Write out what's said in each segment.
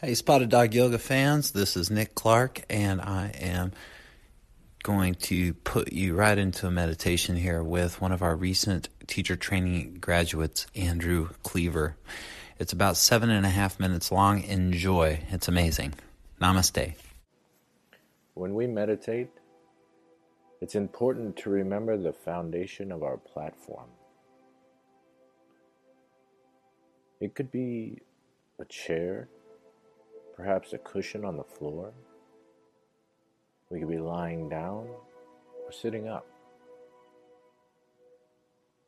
Hey, Spotted Dog Yoga fans, this is Nick Clark, and I am going to put you right into a meditation here with one of our recent teacher training graduates, Andrew Cleaver. It's about seven and a half minutes long. Enjoy, it's amazing. Namaste. When we meditate, it's important to remember the foundation of our platform. It could be a chair perhaps a cushion on the floor. We could be lying down or sitting up.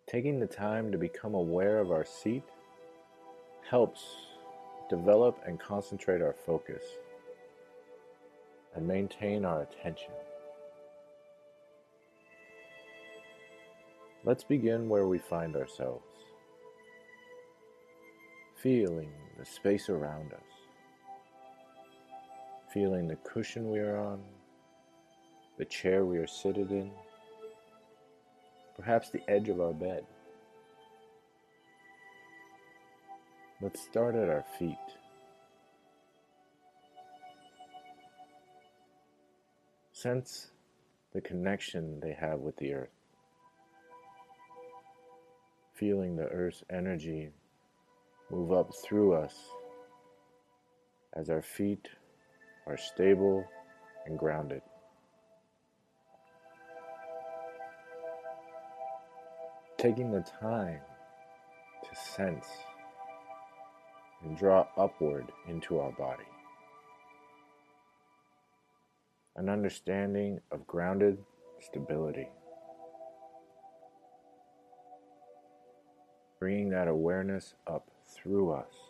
Taking the time to become aware of our seat helps develop and concentrate our focus and maintain our attention. Let's begin where we find ourselves, feeling the space around us feeling the cushion we are on, the chair we are seated in, perhaps the edge of our bed. Let's start at our feet. Sense the connection they have with the earth. Feeling the earth's energy move up through us as our feet are stable and grounded. Taking the time to sense and draw upward into our body. An understanding of grounded stability. Bringing that awareness up through us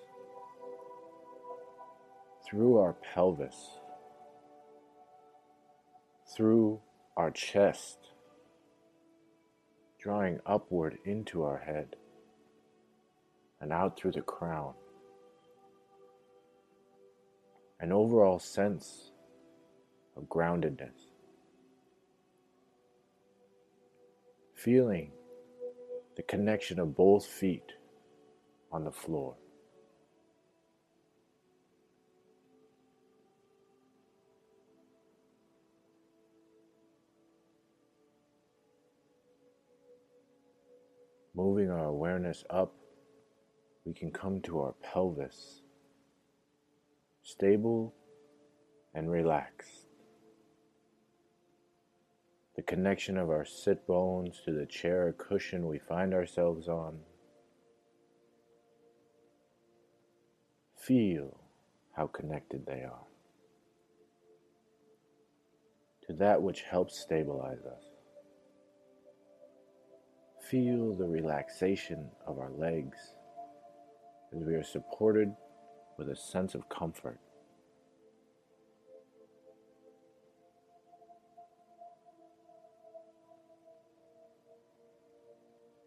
through our pelvis, through our chest, drawing upward into our head and out through the crown. An overall sense of groundedness. Feeling the connection of both feet on the floor. Moving our awareness up, we can come to our pelvis, stable and relaxed. The connection of our sit bones to the chair or cushion we find ourselves on. Feel how connected they are to that which helps stabilize us. Feel the relaxation of our legs as we are supported with a sense of comfort.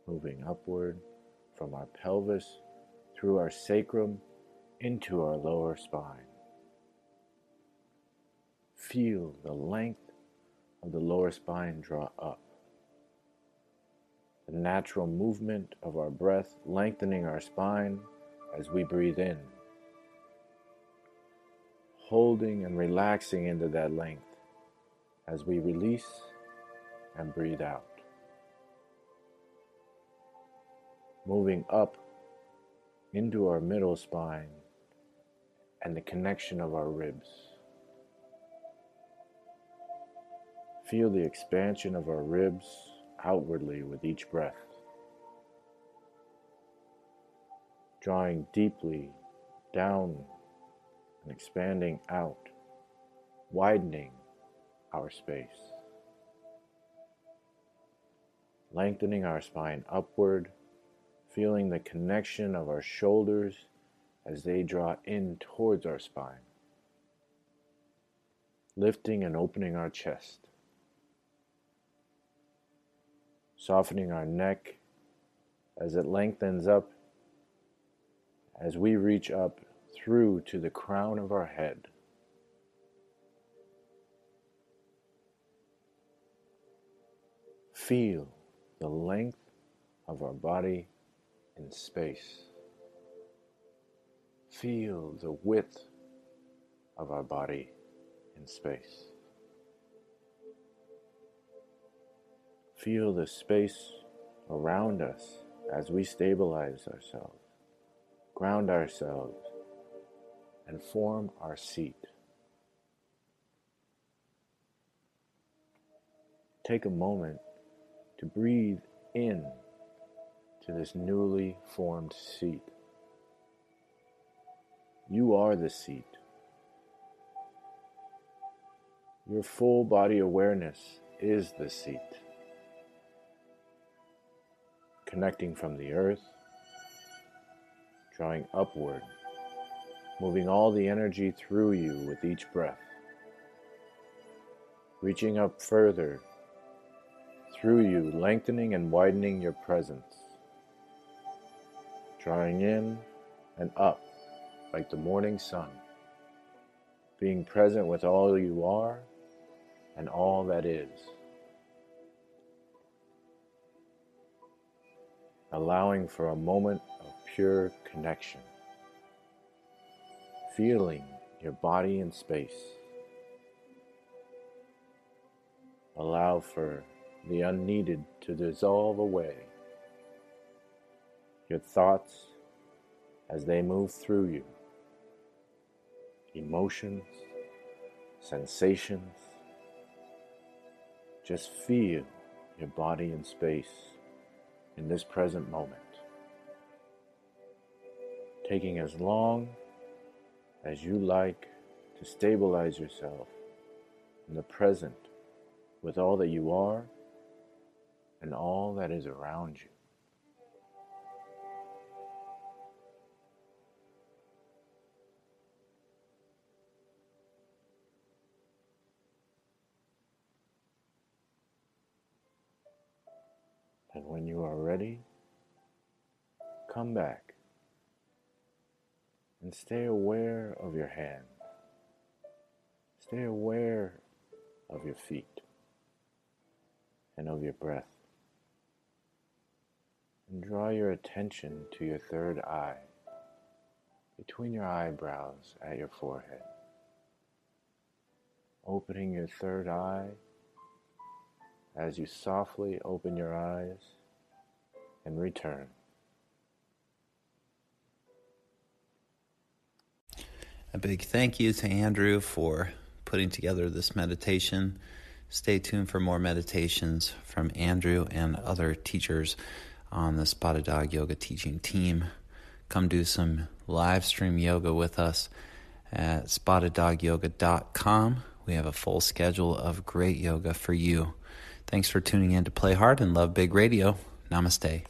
Moving upward from our pelvis through our sacrum into our lower spine. Feel the length of the lower spine draw up natural movement of our breath, lengthening our spine as we breathe in, holding and relaxing into that length as we release and breathe out. Moving up into our middle spine and the connection of our ribs. Feel the expansion of our ribs outwardly with each breath, drawing deeply down and expanding out, widening our space, lengthening our spine upward, feeling the connection of our shoulders as they draw in towards our spine, lifting and opening our chest. Softening our neck as it lengthens up as we reach up through to the crown of our head. Feel the length of our body in space. Feel the width of our body in space. Feel the space around us as we stabilize ourselves, ground ourselves, and form our seat. Take a moment to breathe in to this newly formed seat. You are the seat. Your full body awareness is the seat. Connecting from the earth, drawing upward, moving all the energy through you with each breath, reaching up further through you, lengthening and widening your presence, drawing in and up like the morning sun, being present with all you are and all that is. Allowing for a moment of pure connection, feeling your body in space. Allow for the unneeded to dissolve away. Your thoughts as they move through you, emotions, sensations. Just feel your body in space in this present moment. Taking as long as you like to stabilize yourself in the present with all that you are and all that is around you. And when you are ready, come back and stay aware of your hands. Stay aware of your feet and of your breath and draw your attention to your third eye, between your eyebrows at your forehead. Opening your third eye as you softly open your eyes and return. A big thank you to Andrew for putting together this meditation. Stay tuned for more meditations from Andrew and other teachers on the Spotted Dog Yoga teaching team. Come do some live stream yoga with us at spotteddogyoga.com. We have a full schedule of great yoga for you. Thanks for tuning in to Play Hard and Love Big Radio. Namaste.